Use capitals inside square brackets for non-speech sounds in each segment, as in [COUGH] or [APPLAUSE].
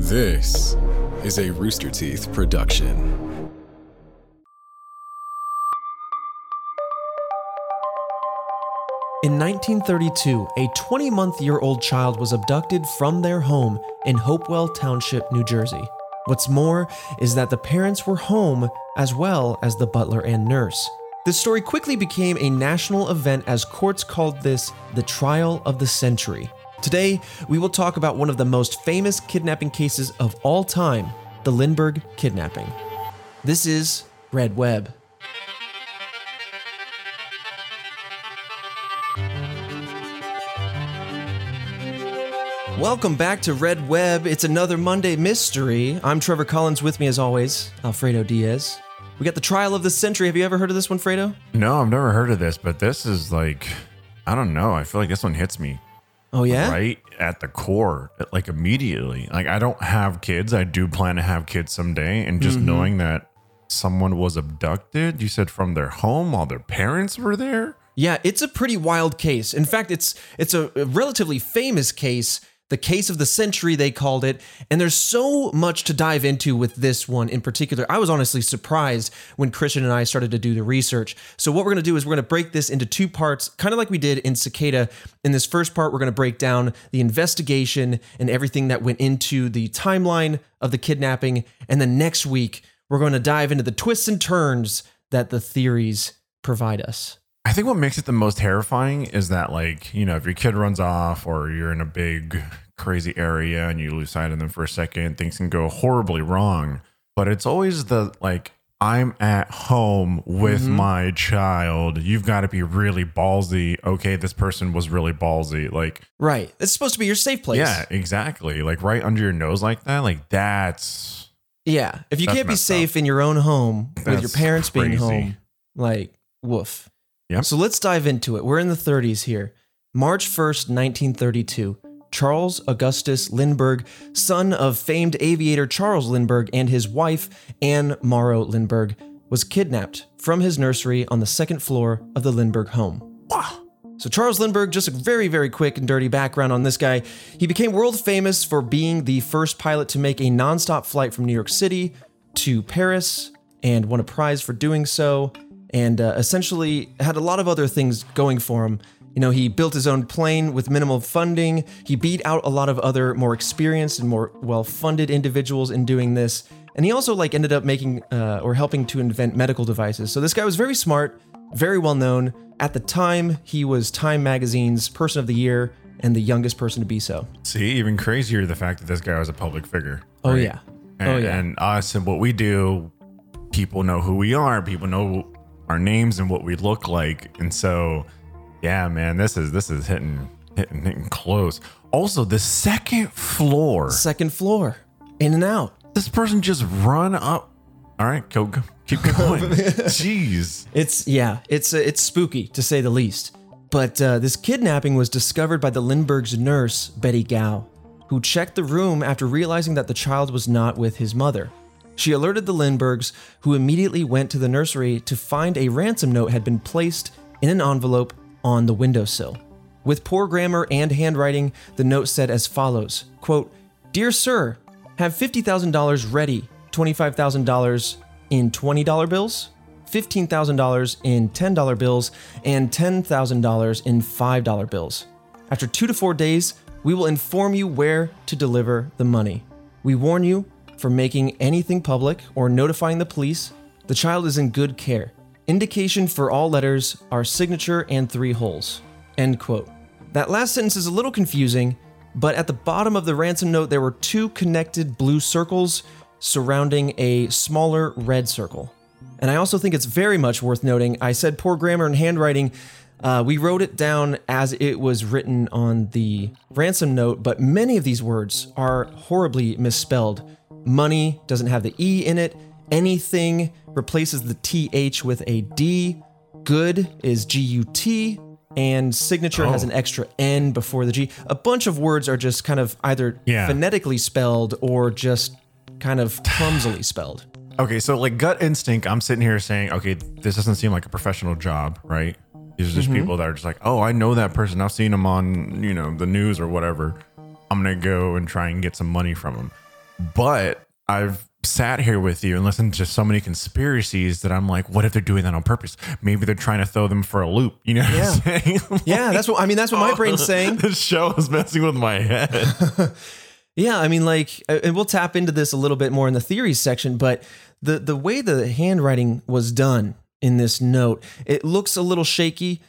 This is a Rooster Teeth production. In 1932, a 20 month year old child was abducted from their home in Hopewell Township, New Jersey. What's more is that the parents were home as well as the butler and nurse. This story quickly became a national event as courts called this the trial of the century. Today, we will talk about one of the most famous kidnapping cases of all time the Lindbergh kidnapping. This is Red Web. Welcome back to Red Web. It's another Monday mystery. I'm Trevor Collins. With me, as always, Alfredo Diaz. We got the trial of the century. Have you ever heard of this one, Fredo? No, I've never heard of this, but this is like, I don't know. I feel like this one hits me Oh yeah. right at the core, like immediately. Like, I don't have kids. I do plan to have kids someday. And just mm-hmm. knowing that someone was abducted, you said from their home while their parents were there? Yeah, it's a pretty wild case. In fact, it's it's a a relatively famous case, the case of the century they called it, and there's so much to dive into with this one in particular. I was honestly surprised when Christian and I started to do the research. So what we're going to do is we're going to break this into two parts, kind of like we did in Cicada. In this first part, we're going to break down the investigation and everything that went into the timeline of the kidnapping, and then next week we're going to dive into the twists and turns that the theories provide us. I think what makes it the most terrifying is that, like, you know, if your kid runs off or you're in a big, crazy area and you lose sight of them for a second, things can go horribly wrong. But it's always the, like, I'm at home with Mm-hmm. my child. You've got to be really ballsy. Okay, this person was really ballsy. Like, Right. It's supposed to be your safe place. yeah, exactly. Like, right under your nose like that. Like, that's. Yeah. If you That's can't be safe in your own home with your parents being home, like, woof. Yep. So let's dive into it. We're in the 30s here. March 1st, 1932. Charles Augustus Lindbergh, son of famed aviator Charles Lindbergh and his wife, Anne Morrow Lindbergh, was kidnapped from his nursery on the second floor of the Lindbergh home. So, Charles Lindbergh, just a very, very quick and dirty background on this guy. He became world famous for being the first pilot to make a nonstop flight from New York City to Paris and won a prize for doing so. And uh, essentially had a lot of other things going for him. You know, he built his own plane with minimal funding. He beat out a lot of other more experienced and more well funded individuals in doing this. And he also like ended up making uh, or helping to invent medical devices. So this guy was very smart, very well known. At the time, he was Time Magazine's Person of the Year and the youngest person to be so. See, even crazier the fact that this guy was a public figure. Oh yeah. And, Oh yeah. and us and what we do, people know who we are. People know our names and what we look like. And so, yeah, man, this is this is hitting hitting hitting close. Also, the second floor. Second floor, in and out. This person just run up. All right, go, go keep going. [LAUGHS] Jeez. It's yeah, it's uh, it's spooky to say the least. But uh, this kidnapping was discovered by the Lindbergh's nurse Betty Gow, who checked the room after realizing that the child was not with his mother. She alerted the Lindberghs, who immediately went to the nursery to find a ransom note had been placed in an envelope on the windowsill. With poor grammar and handwriting, the note said as follows quote, Dear Sir, have $50,000 ready, $25,000 in $20 bills, $15,000 in $10 bills, and $10,000 in $5 bills. After two to four days, we will inform you where to deliver the money. We warn you for making anything public or notifying the police. The child is in good care. Indication for all letters are signature and three holes. End quote. That last sentence is a little confusing, but at the bottom of the ransom note, there were two connected blue circles surrounding a smaller red circle. And I also think it's very much worth noting I said poor grammar and handwriting. Uh, we wrote it down as it was written on the ransom note, but many of these words are horribly misspelled. Money doesn't have the E in it. Anything replaces the TH with a D. Good is G U T. And signature has oh. an extra N before the G. A bunch of words are just kind of either Yeah. phonetically spelled or just kind of clumsily spelled. Okay, so like gut instinct, I'm sitting here saying, okay, this doesn't seem like a professional job, right? These are just mm-hmm. people that are just like, oh, I know that person. I've seen them on, you know, the news or whatever. I'm gonna go and try and get some money from them. But I've sat here with you and listened to so many conspiracies that I'm like, what if they're doing that on purpose? Maybe they're trying to throw them for a loop. You know what Yeah. I'm saying? [LAUGHS] Yeah, that's what I mean. That's what my brain's oh, saying. this show is messing with my head. [LAUGHS] Yeah, I mean, like, and we'll tap into this a little bit more in the theories section, but the the way the handwriting was done in this note, it looks a little shaky.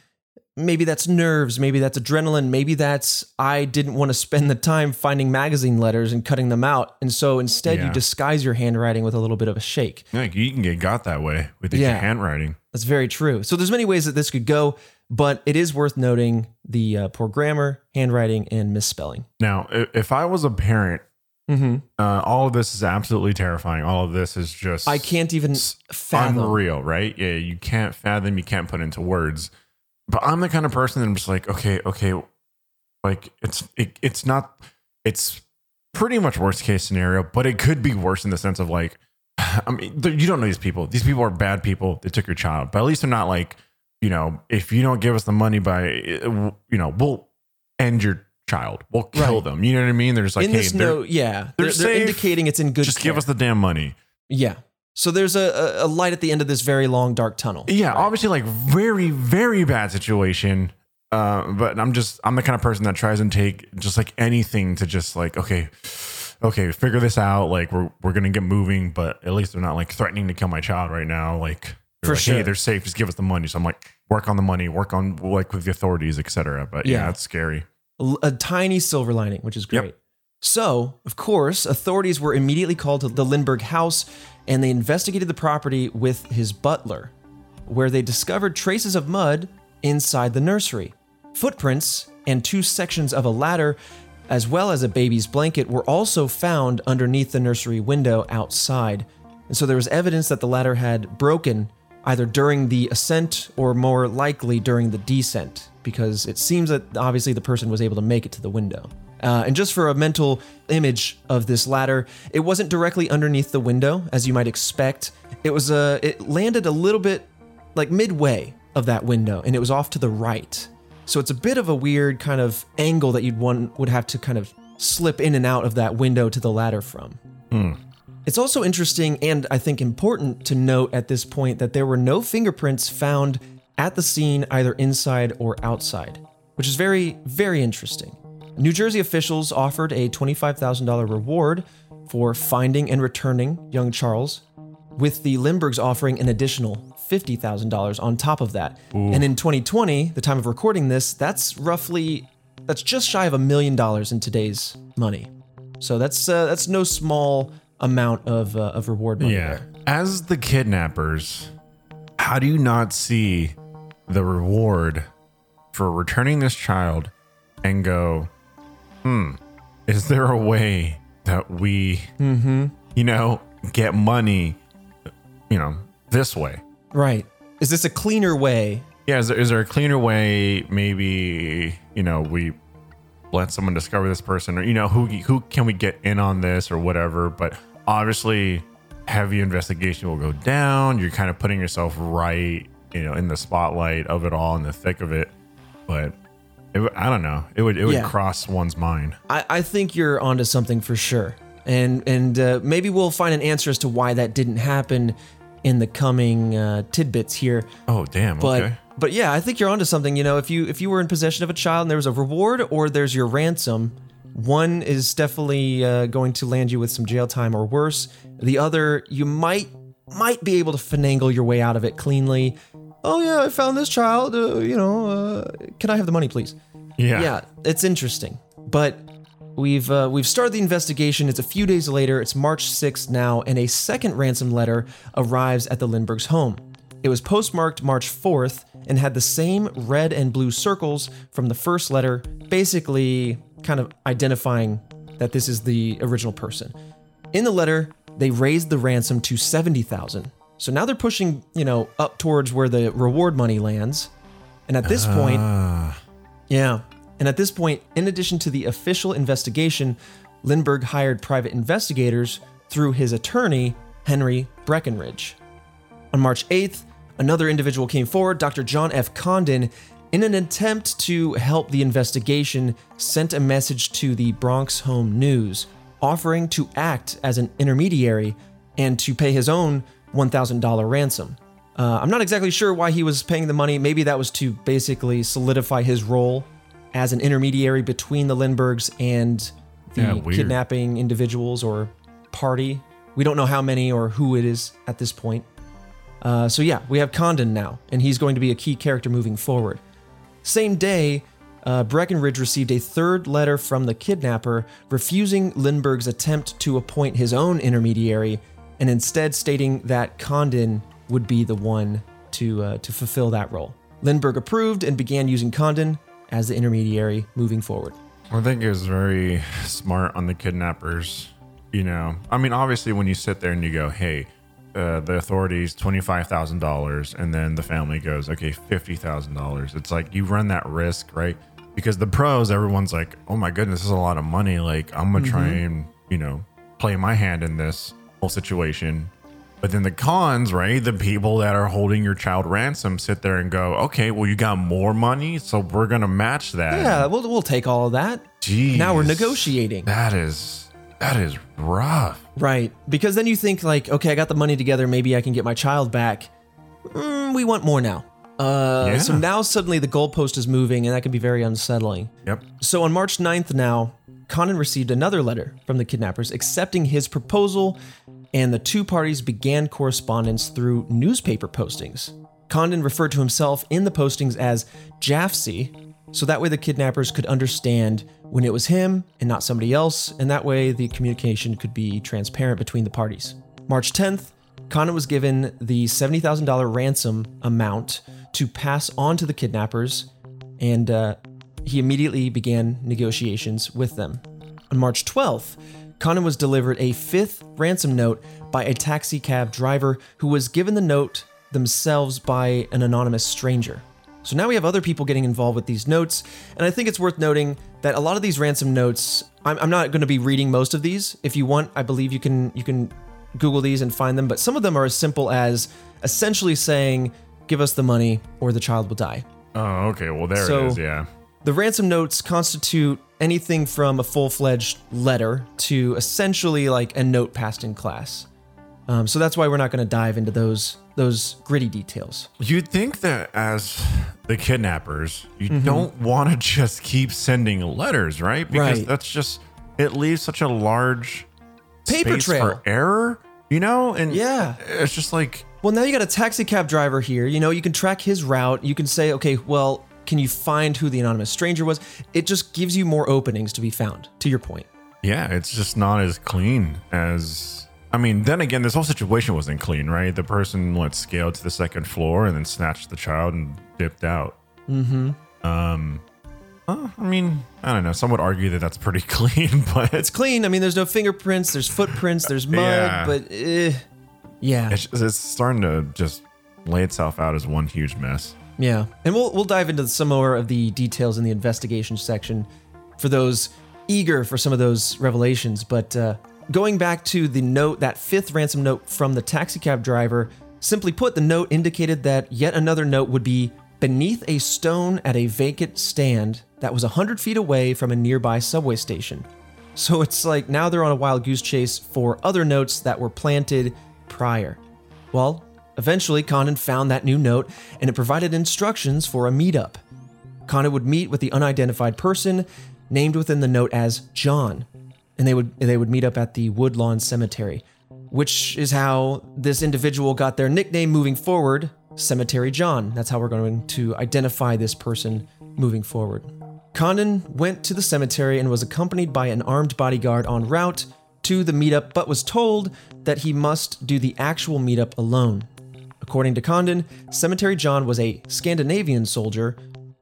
Maybe that's nerves, maybe that's adrenaline, maybe that's I didn't want to spend the time finding magazine letters and cutting them out, and so instead you disguise your handwriting with a little bit of a shake. like you can get got that way with your Yeah. handwriting. That's very true. So there's many ways that this could go, but it is worth noting the uh, poor grammar, handwriting, and misspelling. Now, if I was a parent, Mm-hmm. uh, all of this is absolutely terrifying. All of this is just I can't even fathom. unreal, right? Yeah, you can't fathom, you can't put into words. But I'm the kind of person that I'm just like, okay, okay, like it's it, it's not it's pretty much worst case scenario, but it could be worse in the sense of like, [SIGHS] I mean, you don't know these people. These people are bad people. They took your child, but at least they're not like, you know, if you don't give us the money by, uh, you know, we'll end your child. We'll kill Right. them. You know what I mean? They're just like, in hey, this they're- note, yeah, they're they're, they're indicating it's in good. just give us the damn money. yeah. So there's a, a, light at the end of this very long dark tunnel. Yeah, obviously, like very, very bad situation. Uh, but I'm just, I'm the kind of person that tries and take just like anything to just like, okay, okay, figure this out. Like we're we're gonna get moving, but at least they're not like threatening to kill my child right now. Like For like, sure. hey, they're safe. Just give us the money. So I'm like, work on the money, work on like with the authorities, etc. But yeah, Yeah. it's scary. a, a tiny silver lining, which is Yep. great. So, of course, authorities were immediately called to the Lindbergh house and they investigated the property with his butler, where they discovered traces of mud inside the nursery. Footprints and two sections of a ladder, as well as a baby's blanket, were also found underneath the nursery window outside. And so there was evidence that the ladder had broken either during the ascent or more likely during the descent, because it seems that obviously the person was able to make it to the window. Uh, and just for a mental image of this ladder, it wasn't directly underneath the window as you might expect. It was uh, it landed a little bit like midway of that window, and it was off to the right. So it's a bit of a weird kind of angle that you'd one would have to kind of slip in and out of that window to the ladder from. It's also interesting and I think important to note at this point that there were no fingerprints found at the scene either inside or outside, which is very, very interesting. New Jersey officials offered a $25,000 reward for finding and returning young Charles, with the Lindberghs offering an additional $50,000 on top of that. And in 2020, the time of recording this, that's roughly that's just shy of a million dollars in today's money. So that's uh, that's no small amount of uh, of reward money Yeah. there. As the kidnappers, how do you not see the reward for returning this child and go, hmm, is there a way that we, you know, get money, you know, this way? Right. Is this a cleaner way? Yeah, is there, is there a cleaner way? Maybe, you know, we let someone discover this person or, you know, who, who can we get in on this or whatever? But obviously, heavy investigation will go down. You're kind of putting yourself right, you know, in the spotlight of it all, in the thick of it. But it, I don't know. It would, it would Yeah. cross one's mind. I, I think you're onto something for sure. And and uh, maybe we'll find an answer as to why that didn't happen in the coming uh, tidbits here. Oh, damn. But okay. but yeah, I think you're onto something. You know, if you if you were in possession of a child and there was a reward or there's your ransom, one is definitely uh, going to land you with some jail time or worse. The other, you might might be able to finagle your way out of it cleanly. Oh yeah, I found this child. Uh, you know, uh, can I have the money, please? Yeah. yeah, it's interesting. But we've uh, we've started the investigation. It's a few days later. It's March 6th now, and a second ransom letter arrives at the Lindberghs' home. It was postmarked March 4th and had the same red and blue circles from the first letter, basically kind of identifying that this is the original person. In the letter, they raised the ransom to 70,000. So now they're pushing, you know, up towards where the reward money lands. And at this point, ah. yeah. And at this point, in addition to the official investigation, Lindbergh hired private investigators through his attorney, Henry Breckinridge. On March 8th, another individual came forward, Dr. John F. Condon, in an attempt to help the investigation, sent a message to the Bronx Home News, offering to act as an intermediary and to pay his own $1,000 ransom. Uh, I'm not exactly sure why he was paying the money. Maybe that was to basically solidify his role as an intermediary between the Lindberghs and the Yeah, kidnapping individuals or party. We don't know how many or who it is at this point. Uh, so yeah, we have Condon now, and he's going to be a key character moving forward. Same day, uh, Breckinridge received a third letter from the kidnapper refusing Lindbergh's attempt to appoint his own intermediary, and instead stating that Condon would be the one to uh, to fulfill that role. Lindbergh approved and began using Condon as the intermediary moving forward. I think it was very smart on the kidnappers. You know, I mean, obviously, when you sit there and you go, "Hey, uh, the authorities twenty five thousand dollars," and then the family goes, "Okay, fifty thousand dollars," it's like you run that risk, right? Because the pros, everyone's like, "Oh my goodness, this is a lot of money. Like, I'm gonna try and you know play my hand in this whole situation." But then the cons, right? The people that are holding your child ransom sit there and go, "Okay, well, you got more money, so we're gonna match that." Yeah, we'll, we'll take all of that. Jeez. Now we're negotiating. That is that is rough. Right. Because then you think, like, okay, I got the money together. Maybe I can get my child back. Mm, we want more now. Uh, Yeah. So now suddenly the goalpost is moving, and that can be very unsettling. Yep. So on March 9th now, Condon received another letter from the kidnappers accepting his proposal, and the two parties began correspondence through newspaper postings. Condon referred to himself in the postings as Jafsie, so that way the kidnappers could understand when it was him and not somebody else, and that way the communication could be transparent between the parties. March 10th, Condon was given the $70,000 ransom amount to pass on to the kidnappers, and uh, he immediately began negotiations with them. On March 12th, Condon was delivered a fifth ransom note by a taxi cab driver who was given the note themselves by an anonymous stranger. So now we have other people getting involved with these notes, and I think it's worth noting that a lot of these ransom notes, I'm, I'm not going to be reading most of these. If you want, I believe you can you can Google these and find them, but some of them are as simple as essentially saying, "Give us the money, or the child will die." Oh, okay. Well, there So- it is. Yeah. The ransom notes constitute anything from a full fledged letter to essentially like a note passed in class. Um, so that's why we're not going to dive into those those gritty details. You'd think that as the kidnappers, you Mm-hmm. don't want to [LAUGHS] just keep sending letters, right? Because Right. that's just it leaves such a large Paper space trail. for error, you know? And Yeah. it's just like Well, now you got a taxi cab driver here. You know, you can track his route. You can say, okay, well, can you find who the anonymous stranger was? It just gives you more openings to be found. To your point. Yeah, it's just not as clean as. I mean, then again, this whole situation wasn't clean, right? The person let scale to the second floor and then snatched the child and dipped out. Mm-hmm. Um, I mean, I don't know. Some would argue that that's pretty [LAUGHS] clean, but It's clean. I mean, there's no fingerprints. There's footprints. There's [LAUGHS] mud. Yeah. But eh, yeah, it's, it's starting to just lay itself out as one huge mess. Yeah, and we'll we'll dive into some more of the details in the investigation section for those eager for some of those revelations. But uh, going back to the note, that fifth ransom note from the taxicab driver, simply put, the note indicated that yet another note would be beneath a stone at a vacant stand that was hundred feet away from a nearby subway station. So it's like now they're on a wild goose chase for other notes that were planted prior. Well, eventually Condon found that new note and it provided instructions for a meetup. Condon would meet with the unidentified person named within the note as John, and they would they would meet up at the Woodlawn Cemetery, which is how this individual got their nickname moving forward, Cemetery John. That's how we're going to identify this person moving forward. Condon went to the cemetery and was accompanied by an armed bodyguard en route to the meetup, but was told that he must do the actual meetup alone. According to Condon, Cemetery John was a Scandinavian soldier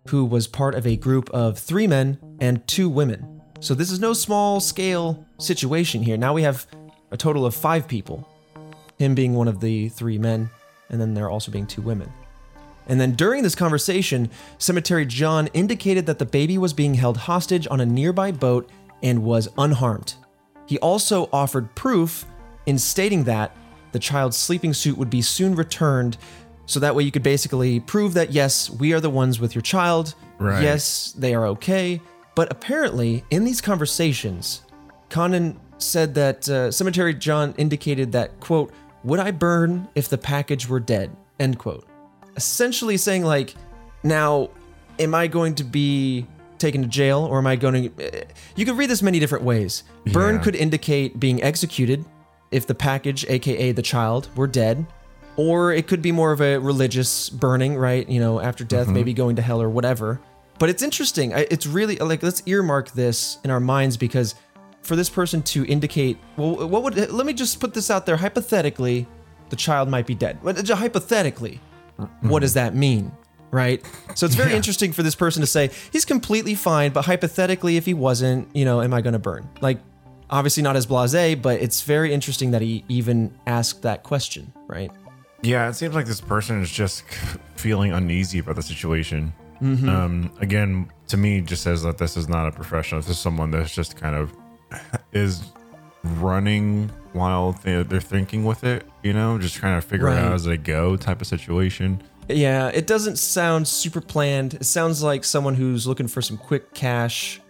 who was part of a group of three men and two women. So this is no small scale situation here. Now we have a total of five people, him being one of the three men, and then there also being two women. And then during this conversation, Cemetery John indicated that the baby was being held hostage on a nearby boat and was unharmed. He also offered proof in stating that the child's sleeping suit would be soon returned, so that way you could basically prove that yes, we are the ones with your child. Right. Yes, they are okay. But apparently, in these conversations, Condon said that uh, Cemetery John indicated that, quote, would I burn if the package were dead? End quote. Essentially saying, like, now, am I going to be taken to jail or am I going to. You could read this many different ways. Burn Yeah. could indicate being executed if the package, aka the child, were dead. Or it could be more of a religious burning, right? You know, after death, mm-hmm. maybe going to hell or whatever. But it's interesting. It's really like, let's earmark this in our minds because for this person to indicate, well, what would, let me just put this out there. Hypothetically, the child might be dead. Hypothetically, mm-hmm. what does that mean? Right? So it's very interesting for this person to say, he's completely fine, but hypothetically, if he wasn't, you know, am I going to burn? Like, obviously not as blase, but it's very interesting that he even asked that question, right? Yeah, it seems like this person is just feeling uneasy about the situation. Um, again, to me, just says that this is not a professional. This is someone that's just kind of [LAUGHS] is running while they- they're thinking with it. You know, just trying to figure it Right. out as they go, type of situation. Yeah, it doesn't sound super planned. It sounds like someone who's looking for some quick cash,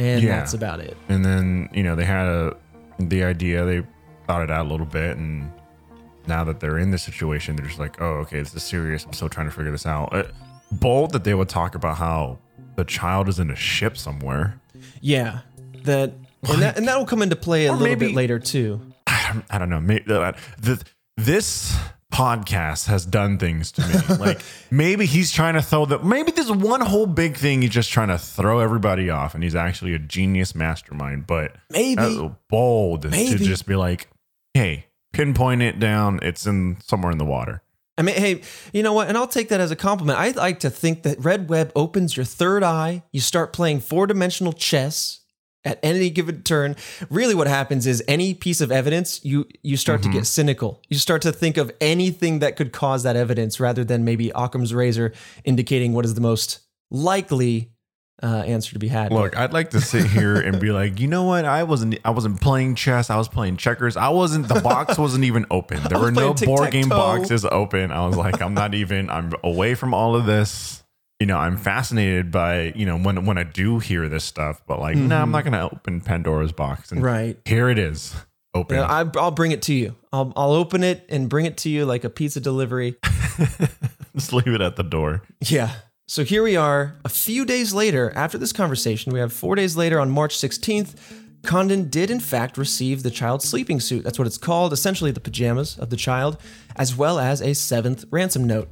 and Yeah. that's about it. And then you know they had a the idea. They thought it out a little bit, and now that they're in this situation, they're just like, oh, okay, this is serious. I'm still trying to figure this out. Uh, bold that they would talk about how the child is in a ship somewhere. Yeah, that and that and that'll come into play a Or little maybe- bit later too. I don't know. Maybe uh, the, this podcast has done things to me. [LAUGHS] like maybe he's trying to throw the maybe there's one whole big thing he's just trying to throw everybody off, and he's actually a genius mastermind. But Maybe. bold to just be like, hey, pinpoint it down. It's in somewhere in the water. I mean, hey, you know what? And I'll take that as a compliment. I like to think that Red Web opens your third eye. You start playing four dimensional chess at any given turn. Really, what happens is any piece of evidence, you you start to get cynical. You start to think of anything that could cause that evidence, rather than maybe Occam's razor indicating what is the most likely uh, answer to be had. Look, I'd like to sit here and be like, you know what? I wasn't. I wasn't playing chess. I was playing checkers. I wasn't. The box [LAUGHS] wasn't even open. There were no board game boxes open. I was like, I'm not even. I'm away from all of this. You know, I'm fascinated by you know when when I do hear this stuff, but like, no, I'm mm-hmm. not gonna open Pandora's box. And Right. here it is, open. You know, I, I'll bring it to you. I'll I'll open it and bring it to you like a pizza delivery. [LAUGHS] Just leave it at the door. Yeah. So here we are, a few days later after this conversation. We have four days later on March 16th. Condon did, in fact, receive the child's sleeping suit. That's what it's called, essentially the pajamas of the child, as well as a seventh ransom note.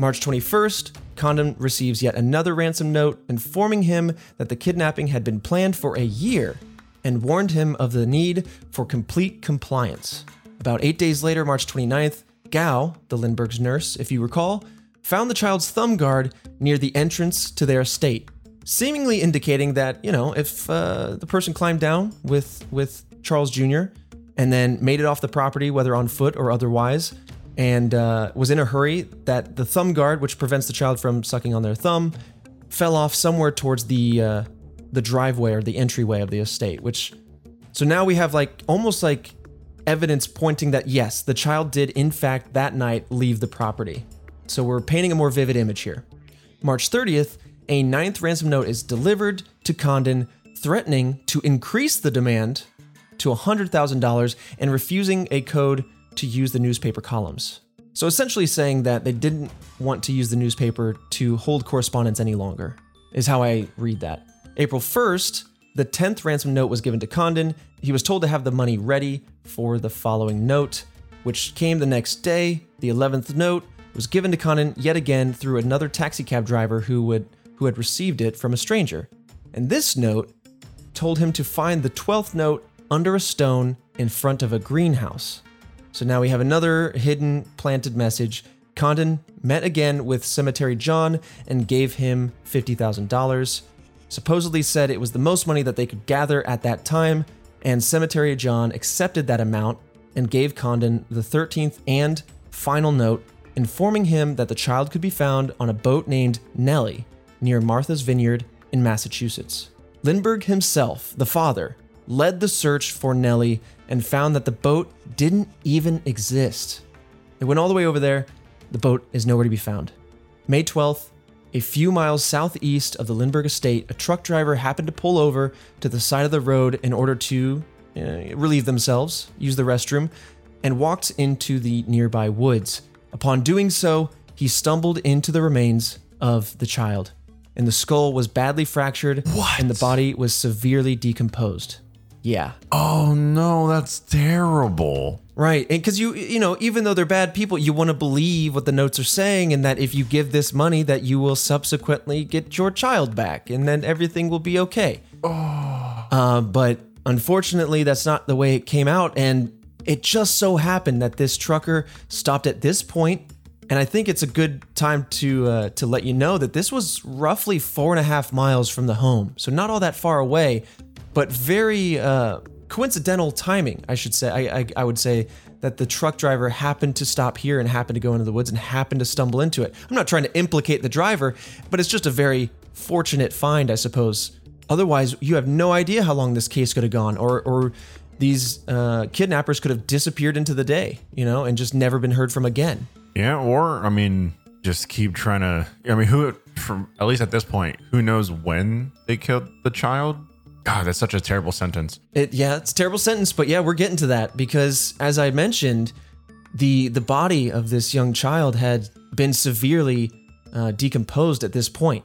March 21st, Condon receives yet another ransom note informing him that the kidnapping had been planned for a year and warned him of the need for complete compliance. About eight days later, March 29th, Gow, the Lindbergh's nurse, if you recall, found the child's thumb guard near the entrance to their estate, seemingly indicating that, you know, if uh, the person climbed down with, with Charles Jr. and then made it off the property, whether on foot or otherwise, and uh, was in a hurry, that the thumb guard, which prevents the child from sucking on their thumb, fell off somewhere towards the uh, the driveway or the entryway of the estate. Which, so now we have like almost like evidence pointing that yes, the child did in fact that night leave the property. So we're painting a more vivid image here. March 30th, a ninth ransom note is delivered to Condon, threatening to increase the demand to $100,000 and refusing a code to use the newspaper columns. So essentially saying that they didn't want to use the newspaper to hold correspondence any longer, is how I read that. April 1st, the 10th ransom note was given to Condon. He was told to have the money ready for the following note, which came the next day. The 11th note was given to Condon yet again through another taxicab driver who would who had received it from a stranger. And this note told him to find the 12th note under a stone in front of a greenhouse. So now we have another hidden planted message. Condon met again with Cemetery John and gave him $50,000. Supposedly said it was the most money that they could gather at that time, and Cemetery John accepted that amount and gave Condon the 13th and final note, informing him that the child could be found on a boat named Nellie near Martha's Vineyard in Massachusetts. Lindbergh himself, the father, led the search for Nellie and found that the boat didn't even exist. They went all the way over there. The boat is nowhere to be found. May 12th, a few miles southeast of the Lindbergh estate, a truck driver happened to pull over to the side of the road in order to uh, relieve themselves, use the restroom, and walked into the nearby woods. Upon doing so, he stumbled into the remains of the child, and the skull was badly fractured, What? and the body was severely decomposed. Yeah, Oh no, that's terrible. Right. And because you, you know, even though they're bad people, you want to believe what the notes are saying and that if you give this money, that you will subsequently get your child back and then everything will be okay. Uh, but unfortunately, that's not the way it came out. And it just so happened that this trucker stopped at this point, And I think it's a good time to uh, to let you know that this was roughly four and a half miles from the home, so not all that far away, but very uh, coincidental timing, I should say. I, I, I would say that the truck driver happened to stop here and happened to go into the woods and happened to stumble into it. I'm not trying to implicate the driver, but it's just a very fortunate find, I suppose. Otherwise, you have no idea how long this case could have gone, or or these uh, kidnappers could have disappeared into the day, you know, and just never been heard from again. Yeah, or I mean, just keep trying to. I mean, who from at least at this point, who knows when they killed the child? God, that's such a terrible sentence. It yeah, it's a terrible sentence, but yeah, we're getting to that because as I mentioned, the the body of this young child had been severely uh, decomposed at this point,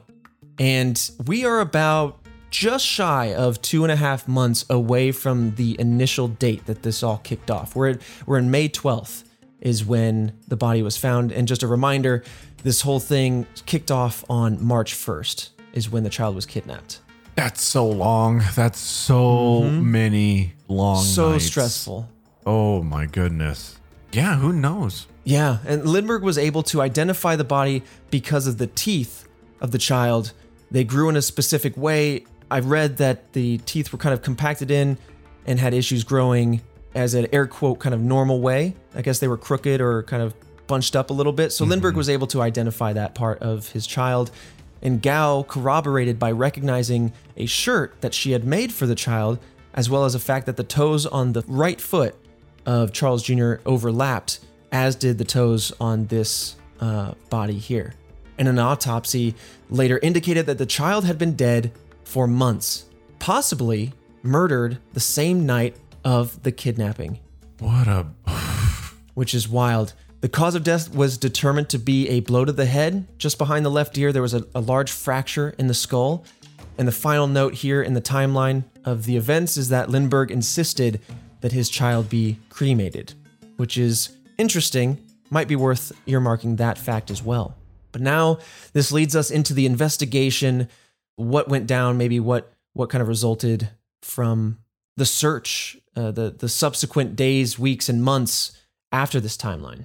and we are about just shy of two and a half months away from the initial date that this all kicked off. We're we're in May twelfth is when the body was found, and just a reminder, this whole thing kicked off on March first is when the child was kidnapped. That's so long. That's so mm-hmm. many long. So nights. stressful. Oh my goodness. Yeah, who knows? Yeah, and Lindbergh was able to identify the body because of the teeth of the child. They grew in a specific way. I read that the teeth were kind of compacted in and had issues growing as an air quote kind of normal way. I guess they were crooked or kind of bunched up a little bit. So mm-hmm. Lindbergh was able to identify that part of his child. And Gow corroborated by recognizing a shirt that she had made for the child, as well as the fact that the toes on the right foot of Charles Jr. overlapped, as did the toes on this uh, body here. And an autopsy later indicated that the child had been dead for months, possibly murdered the same night of the kidnapping, What a. which is wild. The cause of death was determined to be a blow to the head. Just behind the left ear, there was a, a large fracture in the skull. And the final note here in the timeline of the events is that Lindbergh insisted that his child be cremated, which is interesting, might be worth earmarking that fact as well. But now this leads us into the investigation, what went down, maybe what what kind of resulted from the search, uh, the the subsequent days, weeks, and months after this timeline.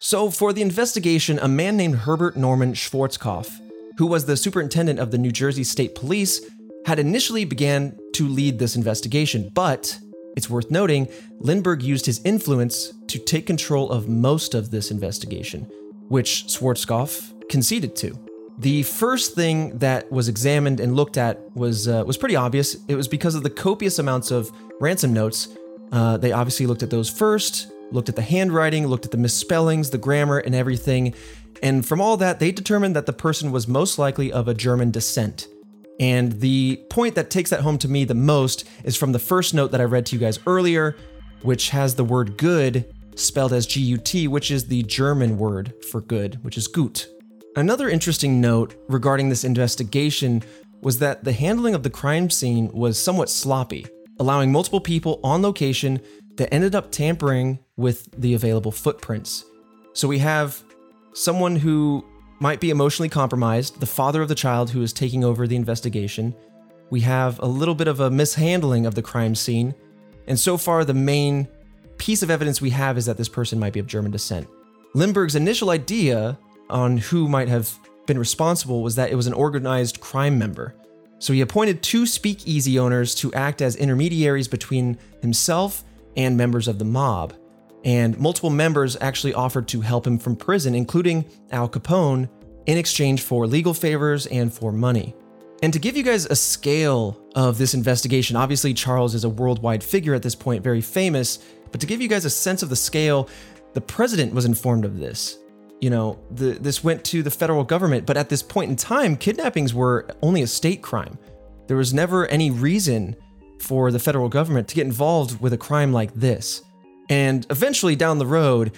So, for the investigation, a man named Herbert Norman Schwarzkopf, who was the superintendent of the New Jersey State Police, had initially began to lead this investigation, but it's worth noting Lindbergh used his influence to take control of most of this investigation, which Schwarzkopf conceded to. The first thing that was examined and looked at was uh, was pretty obvious. It was because of the copious amounts of ransom notes. Uh, they obviously looked at those first, looked at the handwriting, looked at the misspellings, the grammar, and everything. And from all that, they determined that the person was most likely of a German descent. And the point that takes that home to me the most is from the first note that I read to you guys earlier, which has the word good spelled as G U T, which is the German word for good, which is gut. Another interesting note regarding this investigation was that the handling of the crime scene was somewhat sloppy, allowing multiple people on location that ended up tampering with the available footprints. So we have someone who might be emotionally compromised, the father of the child who is taking over the investigation. We have a little bit of a mishandling of the crime scene. And so far, the main piece of evidence we have is that this person might be of German descent. Lindbergh's initial idea on who might have been responsible was that it was an organized crime member. So he appointed two speakeasy owners to act as intermediaries between himself and members of the mob. And multiple members actually offered to help him from prison, including Al Capone, in exchange for legal favors and for money. And to give you guys a scale of this investigation, obviously Charles is a worldwide figure at this point, very famous, but to give you guys a sense of the scale, the president was informed of this. You know, the, this went to the federal government, but at this point in time, kidnappings were only a state crime. There was never any reason for the federal government to get involved with a crime like this. And eventually, down the road,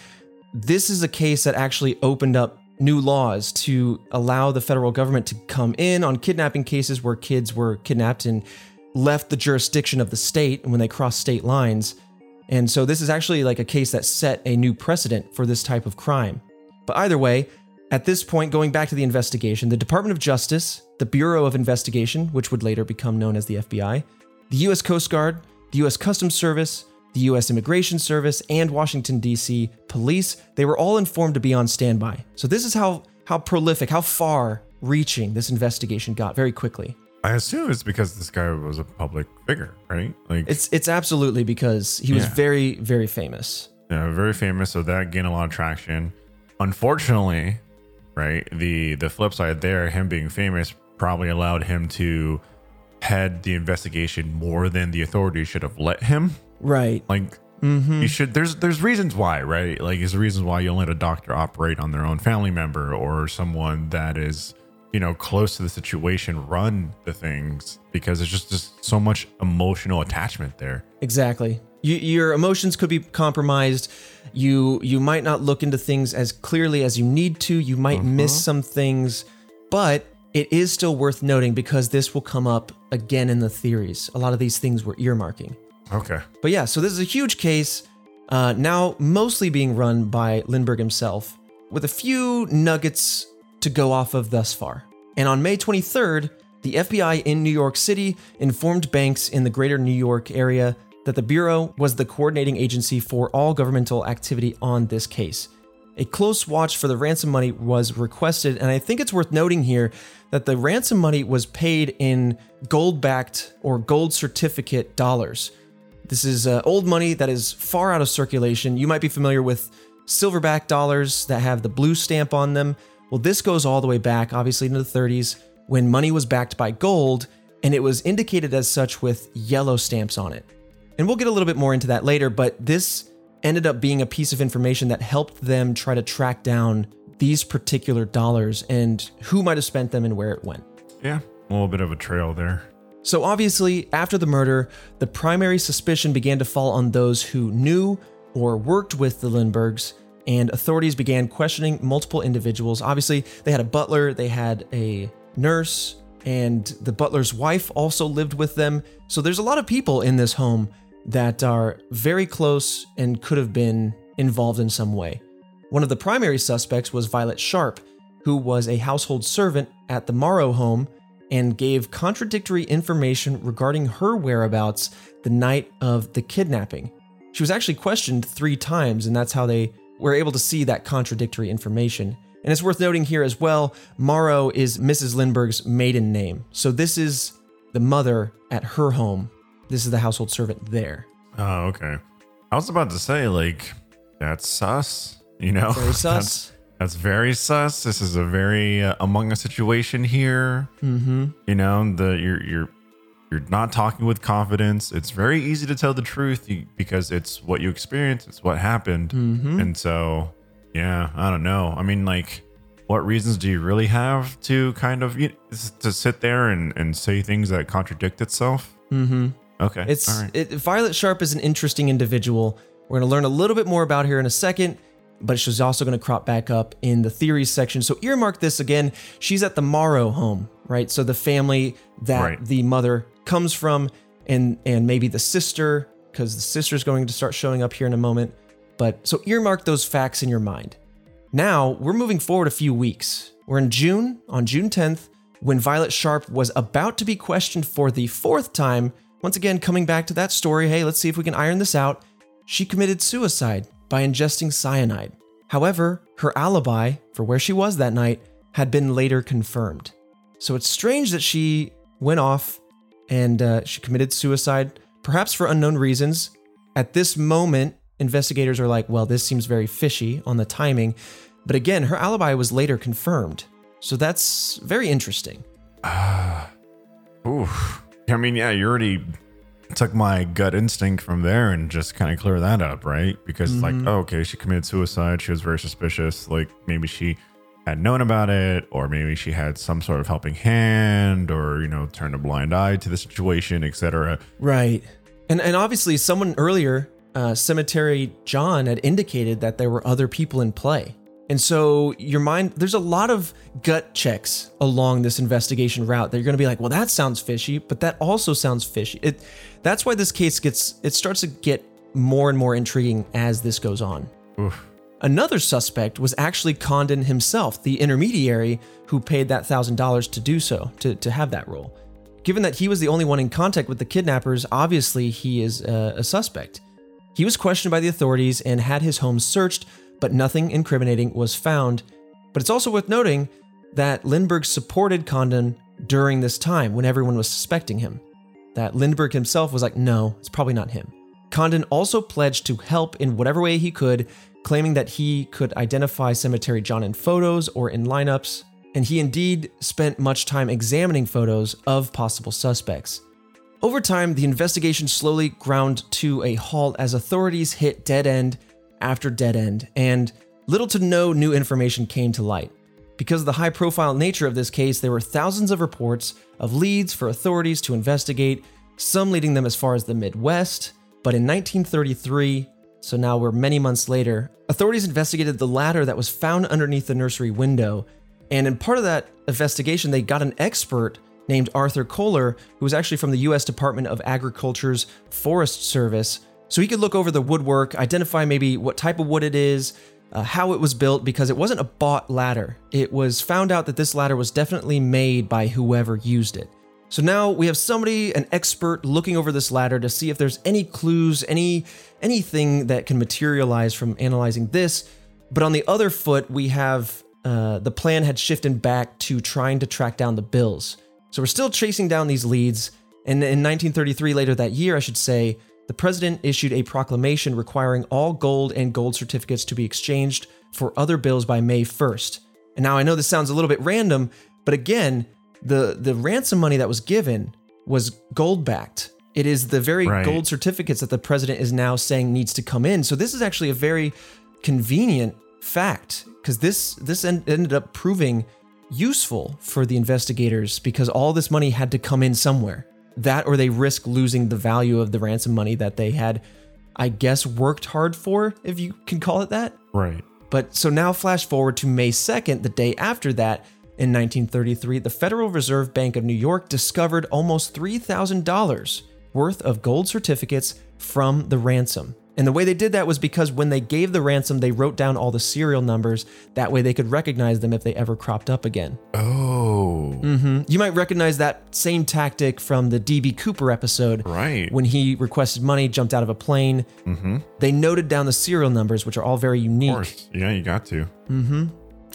this is a case that actually opened up new laws to allow the federal government to come in on kidnapping cases where kids were kidnapped and left the jurisdiction of the state when they crossed state lines. And so this is actually like a case that set a new precedent for this type of crime. But either way, at this point, going back to the investigation, the Department of Justice, the Bureau of Investigation, which would later become known as the FBI, the U.S. Coast Guard, the U.S. Customs Service, the U.S. Immigration Service, and Washington, D.C. police, they were all informed to be on standby. So this is how, how prolific, how far reaching this investigation got very quickly. I assume it's because this guy was a public figure, right? Like It's it's absolutely because he was Yeah. very, very famous. yeah, very famous, so that gained a lot of traction. Unfortunately, right, the the flip side there, him being famous probably allowed him to head the investigation more than the authorities should have let him. Right. Like Mm-hmm. you should there's there's reasons why, right? Like there's reasons why you'll let a doctor operate on their own family member or someone that is, you know, close to the situation run the things because there's just just so much emotional attachment there. Exactly. You, your emotions could be compromised. You you might not look into things as clearly as you need to. You might miss some things, but it is still worth noting because this will come up again in the theories. A lot of these things we're earmarking. Okay. But yeah, so this is a huge case, uh, now mostly being run by Lindbergh himself, with a few nuggets to go off of thus far. And on May 23rd, the FBI in New York City informed banks in the greater New York area that the Bureau was the coordinating agency for all governmental activity on this case. A close watch for the ransom money was requested, and I think it's worth noting here that the ransom money was paid in gold backed or gold certificate dollars. This is uh, old money that is far out of circulation. You might be familiar with silverback dollars that have the blue stamp on them. Well, this goes all the way back, obviously, into the 30s when money was backed by gold and it was indicated as such with yellow stamps on it. And we'll get a little bit more into that later, but this ended up being a piece of information that helped them try to track down these particular dollars and who might have spent them and where it went. Yeah. A little bit of a trail there. So, obviously, after the murder, the primary suspicion began to fall on those who knew or worked with the Lindberghs, and authorities began questioning multiple individuals. Obviously, they had a butler, they had a nurse, and the butler's wife also lived with them. So, there's a lot of people in this home that are very close and could have been involved in some way. One of the primary suspects was Violet Sharp, who was a household servant at the Morrow home and gave contradictory information regarding her whereabouts the night of the kidnapping. She was actually questioned three times, and that's how they were able to see that contradictory information. And it's worth noting here as well Morrow is Mrs. Lindbergh's maiden name. So this is the mother at her home. This is the household servant there. Oh, okay. I was about to say, like, that's sus. You know, Very [LAUGHS] That's, sus. that's very sus. This is a very uh, among us situation here. Mm-hmm. You know, the you're you're you're not talking with confidence. It's very easy to tell the truth because it's what you experienced. It's what happened, Mm-hmm. and so yeah, I don't know. I mean, like, what reasons do you really have to kind of you to sit there and and say things that contradict itself? Mm-hmm. Okay, It's right. it, Violet Sharp is an interesting individual. We're going to learn a little bit more about her in a second, but she's also going to crop back up in the theories section. So earmark this again. She's at the Morrow home, right? So the family that Right. the mother comes from, and and maybe the sister, because the sister's going to start showing up here in a moment. But so earmark those facts in your mind. Now we're moving forward a few weeks. We're in June, on June 10th, when Violet Sharp was about to be questioned for the fourth time. Once again, coming back to that story, hey, let's see if we can iron this out. She committed suicide by ingesting cyanide. However, her alibi for where she was that night had been later confirmed. So it's strange that she went off and uh, she committed suicide, perhaps for unknown reasons. At this moment, investigators are like, well, this seems very fishy on the timing. But again, her alibi was later confirmed. So that's very interesting. Ah, Ooh. I mean, yeah, you already took my gut instinct from there and just kind of clear that up, right? Because it's like, oh, okay, she committed suicide. She was very suspicious. Like maybe she had known about it, or maybe she had some sort of helping hand, or you know, turned a blind eye to the situation, etc. Right. And and obviously someone earlier, uh, Cemetery John had indicated that there were other people in play. And so your mind, there's a lot of gut checks along this investigation route that you're going to be like, well, that sounds fishy, but that also sounds fishy. It, that's why this case gets, it starts to get more and more intriguing as this goes on. Oof. Another suspect was actually Condon himself, the intermediary who paid that thousand dollars to do so, to, to have that role. Given that he was the only one in contact with the kidnappers, obviously he is a, a suspect. He was questioned by the authorities and had his home searched, but nothing incriminating was found. But it's also worth noting that Lindbergh supported Condon during this time when everyone was suspecting him. That Lindbergh himself was like, no, it's probably not him. Condon also pledged to help in whatever way he could, claiming that he could identify Cemetery John in photos or in lineups, and he indeed spent much time examining photos of possible suspects. Over time, the investigation slowly ground to a halt as authorities hit dead end after dead end, and little to no new information came to light. Because of the high profile nature of this case, there were thousands of reports of leads for authorities to investigate, some leading them as far as the Midwest. But in 1933, so now we're many months later, authorities investigated the ladder that was found underneath the nursery window. And in part of that investigation, they got an expert named Arthur Koehler, who was actually from the US Department of Agriculture's Forest Service, so he could look over the woodwork, identify maybe what type of wood it is, uh, how it was built, because it wasn't a bought ladder. It was found out that this ladder was definitely made by whoever used it. So now we have somebody, an expert, looking over this ladder to see if there's any clues, any anything that can materialize from analyzing this. But on the other foot, we have uh, the plan had shifted back to trying to track down the bills. So we're still chasing down these leads. And in 1933, later that year, I should say, the president issued a proclamation requiring all gold and gold certificates to be exchanged for other bills by May 1st. And now I know this sounds a little bit random, but again, the, the ransom money that was given was gold backed. It is the very Right. gold certificates that the president is now saying needs to come in. So this is actually a very convenient fact because this this en- ended up proving useful for the investigators because all this money had to come in somewhere. That or they risk losing the value of the ransom money that they had, I guess, worked hard for, if you can call it that. Right. But so now flash forward to May 2nd, the day after that, in 1933, the Federal Reserve Bank of New York discovered almost $3,000 worth of gold certificates from the ransom. And the way they did that was because when they gave the ransom, they wrote down all the serial numbers. That way they could recognize them if they ever cropped up again. Oh. hmm You might recognize that same tactic from the DB Cooper episode Right. when he requested money, jumped out of a plane. mm-hmm. They noted down the serial numbers, which are all very unique. course. Yeah, you got to.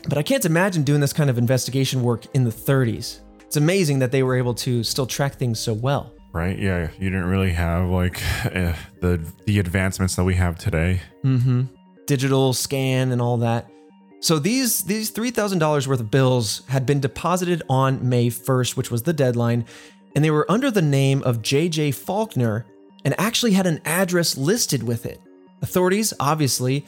But I can't imagine doing this kind of investigation work in the 30s. It's amazing that they were able to still track things so well. Right. Yeah. You didn't really have like [LAUGHS] eh, the the advancements that we have today. Mm-hmm. Digital scan and all that. So these these three thousand dollars worth of bills had been deposited on May first, which was the deadline, and they were under the name of J.J. Faulkner, and actually had an address listed with it. Authorities obviously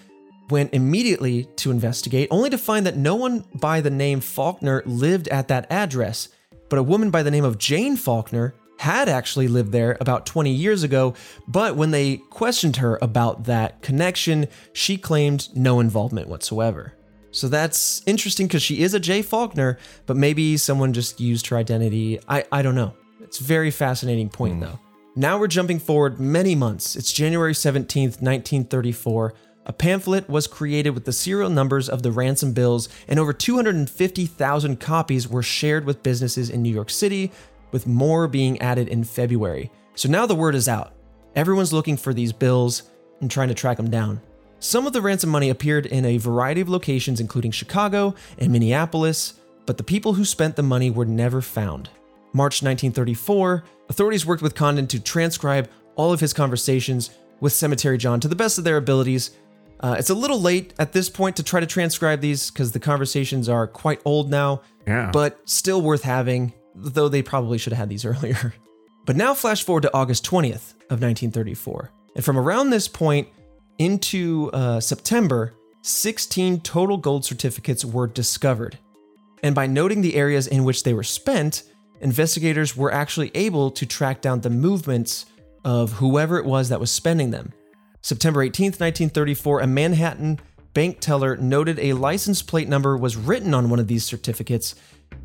went immediately to investigate, only to find that no one by the name Faulkner lived at that address, but a woman by the name of Jane Faulkner had actually lived there about 20 years ago. But when they questioned her about that connection, she claimed no involvement whatsoever. So that's interesting because she is a Jay Faulkner, but maybe someone just used her identity. I, I don't know. It's a very fascinating point, hmm. though. Now we're jumping forward many months. It's January 17th, 1934. A pamphlet was created with the serial numbers of the ransom bills, and over 250,000 copies were shared with businesses in New York City, with more being added in February. So now the word is out. Everyone's looking for these bills and trying to track them down. Some of the ransom money appeared in a variety of locations, including Chicago and Minneapolis, but the people who spent the money were never found. March 1934, authorities worked with Condon to transcribe all of his conversations with Cemetery John to the best of their abilities. Uh, it's a little late at this point to try to transcribe these because the conversations are quite old now, Yeah. but still worth having, though they probably should have had these [LAUGHS] earlier. But now, flash forward to August 20th of 1934. And from around this point into uh, September, 16 total gold certificates were discovered. And by noting the areas in which they were spent, investigators were actually able to track down the movements of whoever it was that was spending them. September 18th, 1934, a Manhattan bank teller noted a license plate number was written on one of these certificates,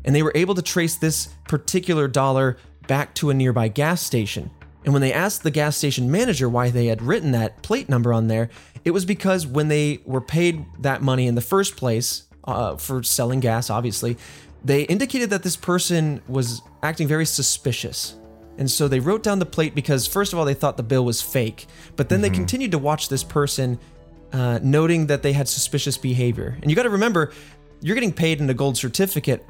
and they were able to trace this particular dollar back to a nearby gas station. And when they asked the gas station manager why they had written that plate number on there, it was because when they were paid that money in the first place uh, for selling gas, obviously, they indicated that this person was acting very suspicious. And so they wrote down the plate because, first of all, they thought the bill was fake. But then they continued to watch this person, uh, noting that they had suspicious behavior. And you got to remember, you're getting paid in a gold certificate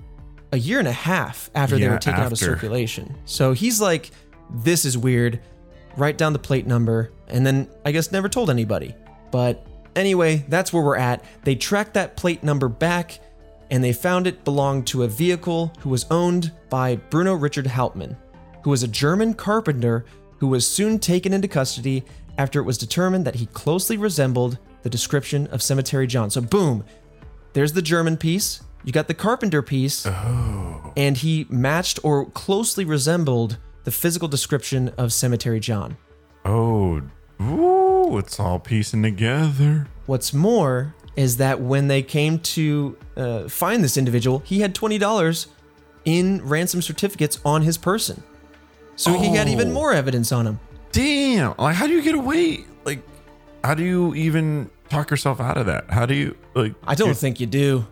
a year and a half after they were taken out of circulation. So he's like, this is weird. Write down the plate number, and then I guess never told anybody. But anyway, that's where we're at. They tracked that plate number back, and they found it belonged to a vehicle who was owned by Bruno Richard Hauptmann, who was a German carpenter who was soon taken into custody after it was determined that he closely resembled the description of Cemetery John. So, boom, there's the German piece. You got the carpenter piece, and he matched or closely resembled the physical description of Cemetery John. Oh, ooh, it's all piecing together. What's more is that when they came to uh, find this individual, he had $20 in ransom certificates on his person. So he had even Oh. more evidence on him. Damn. Like, how do you get away? Like, how do you even talk yourself out of that? How do you, like, I don't think you do.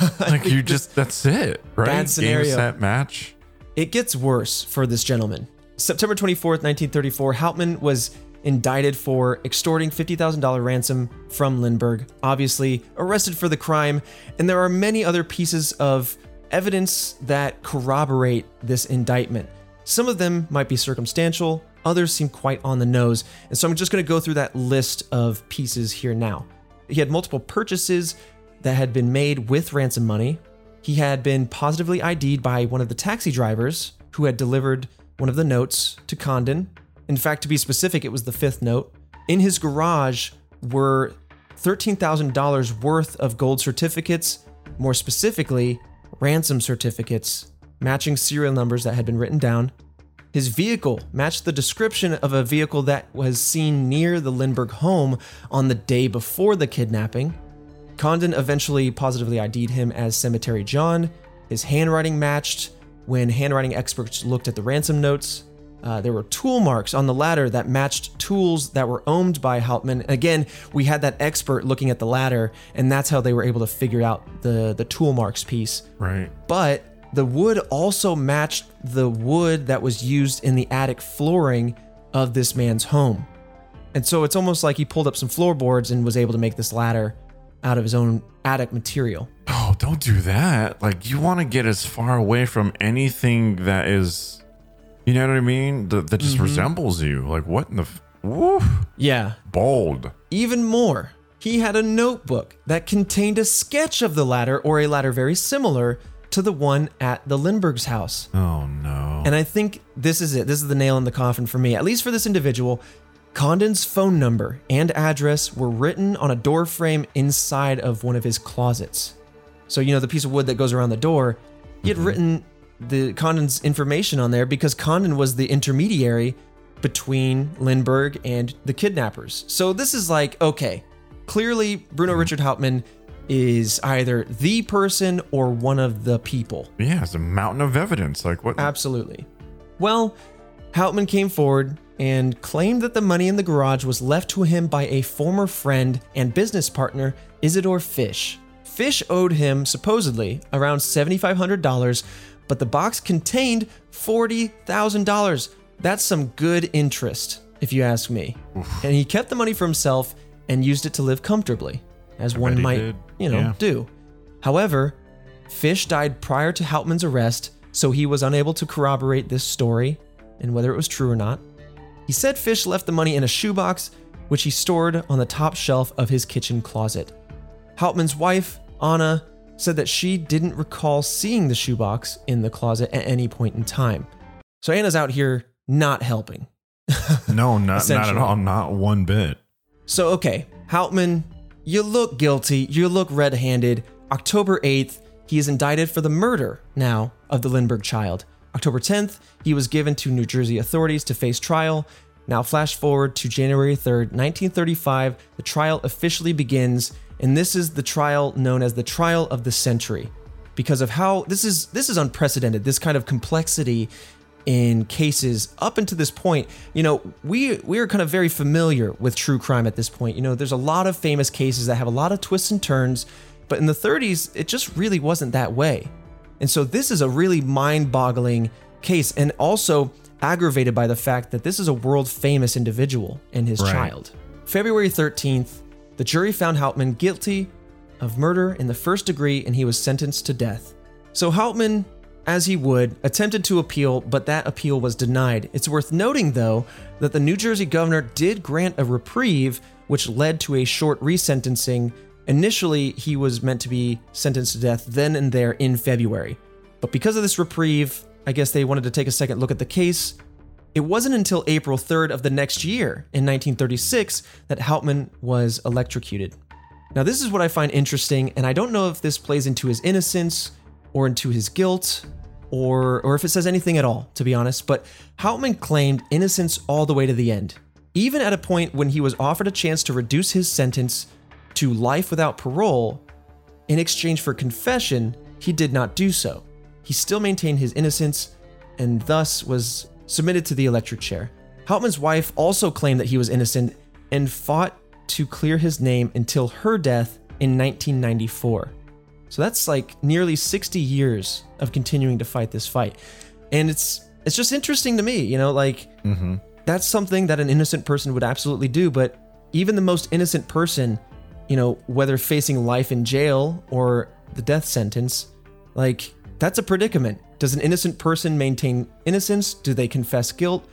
[LAUGHS] like, you just, that's it, right? Bad scenario. Game, set, match. It gets worse for this gentleman. September 24th, 1934, Hauptmann was indicted for extorting $50,000 ransom from Lindbergh, obviously arrested for the crime, and there are many other pieces of evidence that corroborate this indictment. Some of them might be circumstantial, others seem quite on the nose, and so I'm just going to go through that list of pieces here now. He had multiple purchases that had been made with ransom money, he had been positively ID'd by one of the taxi drivers who had delivered one of the notes to Condon. In fact, to be specific, it was the fifth note. In his garage were $13,000 worth of gold certificates, more specifically, ransom certificates, matching serial numbers that had been written down. His vehicle matched the description of a vehicle that was seen near the Lindbergh home on the day before the kidnapping. Condon eventually positively ID'd him as Cemetery John. His handwriting matched when handwriting experts looked at the ransom notes. Uh, there were tool marks on the ladder that matched tools that were owned by Hauptmann. Again, we had that expert looking at the ladder, and that's how they were able to figure out the, the tool marks piece. Right. But the wood also matched the wood that was used in the attic flooring of this man's home. And so it's almost like he pulled up some floorboards and was able to make this ladder out of his own attic material. Oh, don't do that. Like, you want to get as far away from anything that is, you know what I mean? That, that just Mm-hmm. resembles you. Like, what in the, f- woof, Yeah. bold. Even more, he had a notebook that contained a sketch of the ladder or a ladder very similar to the one at the Lindbergh's house. Oh, no. And I think this is it. This is the nail in the coffin for me, at least for this individual. Condon's phone number and address were written on a door frame inside of one of his closets. So, you know, the piece of wood that goes around the door, he had mm-hmm. written the Condon's information on there because Condon was the intermediary between Lindbergh and the kidnappers. So, this is like, okay, clearly Bruno mm-hmm. Richard Hauptmann is either the person or one of the people. yeah, it's a mountain of evidence. Like, what? Absolutely. Well, Hauptmann came forward and claimed that the money in the garage was left to him by a former friend and business partner, Isidor Fisch. Fisch owed him, supposedly, around $7,500, but the box contained $40,000. That's some good interest, if you ask me. And he kept the money for himself and used it to live comfortably, as bet one might, did. you know, Yeah. do. However, Fisch died prior to Hauptmann's arrest, so he was unable to corroborate this story and whether it was true or not. He said Fisch left the money in a shoebox, which he stored on the top shelf of his kitchen closet. Hauptmann's wife, Anna, said that she didn't recall seeing the shoebox in the closet at any point in time. So Anna's out here not helping. [LAUGHS] no, not, not at all. Not one bit. So, okay, Hauptmann, you look guilty, you look red handed. October 8th, he is indicted for the murder now of the Lindbergh child. October 10th, he was given to New Jersey authorities to face trial. Now, flash forward to January 3rd, 1935, the trial officially begins, and this is the trial known as the trial of the century because of how this is this is unprecedented this kind of complexity in cases up until this point. You know we we are kind of very familiar with true crime at this point. You know there's a lot of famous cases that have a lot of twists and turns but in the 30s it just really wasn't that way and so this is a really mind-boggling case and also aggravated by the fact that this is a world famous individual and his Right. child february 13th the jury found Hauptmann guilty of murder in the first degree and he was sentenced to death. So Hauptmann, as he would, attempted to appeal, but that appeal was denied. It's worth noting, though, that the New Jersey governor did grant a reprieve, which led to a short resentencing. Initially, he was meant to be sentenced to death then and there in February. But because of this reprieve, I guess they wanted to take a second look at the case. It wasn't until April 3rd of the next year, in 1936, that Hauptmann was electrocuted. Now, this is what I find interesting, and I don't know if this plays into his innocence or into his guilt or, or if it says anything at all, to be honest, but Hauptmann claimed innocence all the way to the end. Even at a point when he was offered a chance to reduce his sentence to life without parole, in exchange for confession, he did not do so. He still maintained his innocence and thus was submitted to the electric chair. Hauptmann's wife also claimed that he was innocent and fought to clear his name until her death in 1994. So that's like nearly 60 years of continuing to fight this fight. And it's it's just interesting to me, you know, like mm-hmm. that's something that an innocent person would absolutely do, but even the most innocent person, you know, whether facing life in jail or the death sentence, like that's a predicament. Does an innocent person maintain innocence? Do they confess guilt?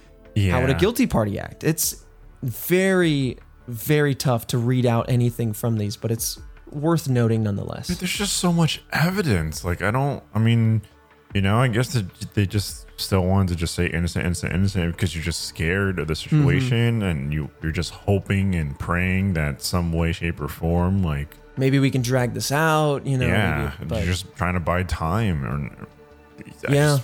How would a guilty party act? It's very, very tough to read out anything from these, but it's worth noting nonetheless. But there's just so much evidence. Like I don't. I mean, you know, I guess that they just still wanted to just say innocent, innocent, innocent because you're just scared of the Mm-hmm. situation and you you're just hoping and praying that some way, shape, or form, like Maybe we can drag this out, you know. yeah, maybe- you're just trying to buy time. Or I yeah. just-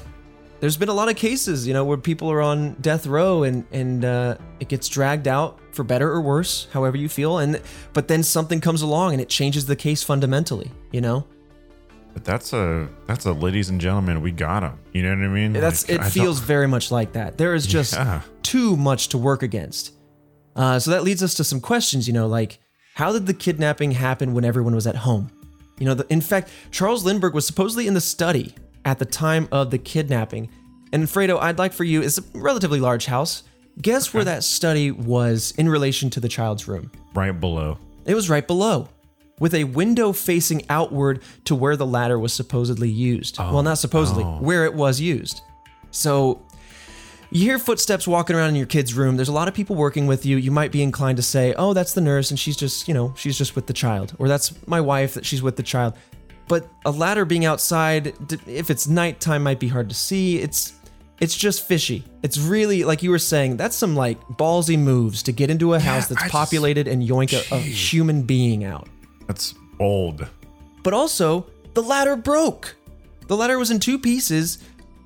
There's been a lot of cases, you know, where people are on death row and and uh, it gets dragged out for better or worse, however you feel, and but then something comes along and it changes the case fundamentally, you know. But that's a that's a ladies and gentlemen, we got him. You know what I mean? That's Like, it I don't- feels very much like that. There is just Yeah. too much to work against. Uh, so that leads us to some questions, you know, like how did the kidnapping happen when everyone was at home? You know, the, in fact, Charles Lindbergh was supposedly in the study at the time of the kidnapping. And Fredo, I'd like for you, it's a relatively large house. Guess where that study was in relation to the child's room? right below. It was right below, with a window facing outward to where the ladder was supposedly used. Oh, well, not supposedly, oh. where it was used. So you hear footsteps walking around in your kid's room. There's a lot of people working with you. You might be inclined to say, oh, that's the nurse, and she's just, you know, she's just with the child. Or that's my wife, that she's with the child. But a ladder being outside, if it's nighttime, might be hard to see. It's it's just fishy. It's really like you were saying. That's some like ballsy moves to get into a house that's I just- populated and yoink a, a human being out. That's bold. But also, the ladder broke. The ladder was in two pieces,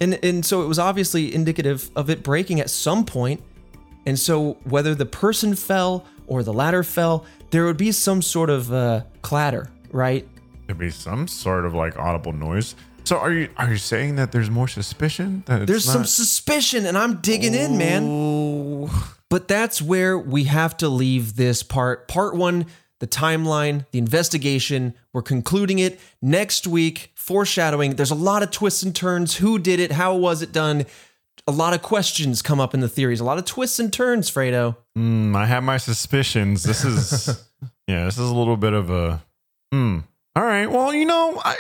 and and so it was obviously indicative of it breaking at some point. And so whether the person fell or the ladder fell, there would be some sort of uh, clatter, right? There'd be some sort of like audible noise. So are you are you saying that there's more suspicion that There's some suspicion, and I'm digging in, man. But that's where we have to leave this part. Part one, the timeline, the investigation. We're concluding it next week. Foreshadowing. There's a lot of twists and turns. Who did it? How was it done? A lot of questions come up in the theories. A lot of twists and turns, Fredo. Hmm, I have my suspicions. This is [LAUGHS] yeah, this is a little bit of a hmm. All right. Well, you know, I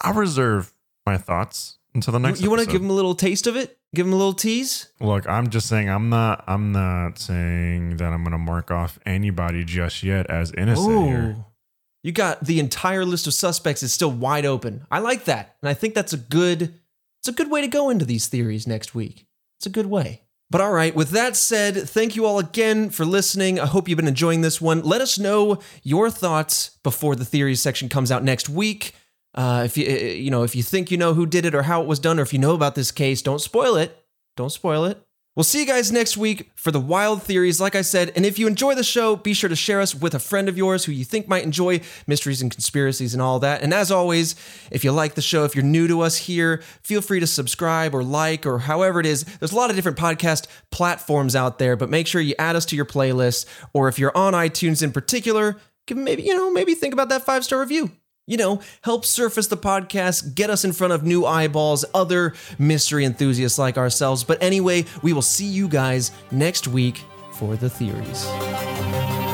I'll reserve my thoughts until the next. you want to give him a little taste of it? Give him a little tease? Look, I'm just saying I'm not I'm not saying that I'm gonna mark off anybody just yet as innocent here. You got the entire list of suspects is still wide open. I like that. And I think that's a good it's a good way to go into these theories next week. It's a good way. But all right, with that said, thank you all again for listening. I hope you've been enjoying this one. Let us know your thoughts before the theories section comes out next week. Uh, if you you know if you think you know who did it or how it was done, or if you know about this case, don't spoil it. Don't spoil it. We'll see you guys next week for the wild theories, like I said. And if you enjoy the show, be sure to share us with a friend of yours who you think might enjoy mysteries and conspiracies and all that. And as always, if you like the show, if you're new to us here, feel free to subscribe or like or however it is. There's a lot of different podcast platforms out there, but make sure you add us to your playlist. Or if you're on iTunes in particular, maybe, you know, maybe think about that five star review you know, help surface the podcast, get us in front of new eyeballs, other mystery enthusiasts like ourselves. But anyway, we will see you guys next week for the theories.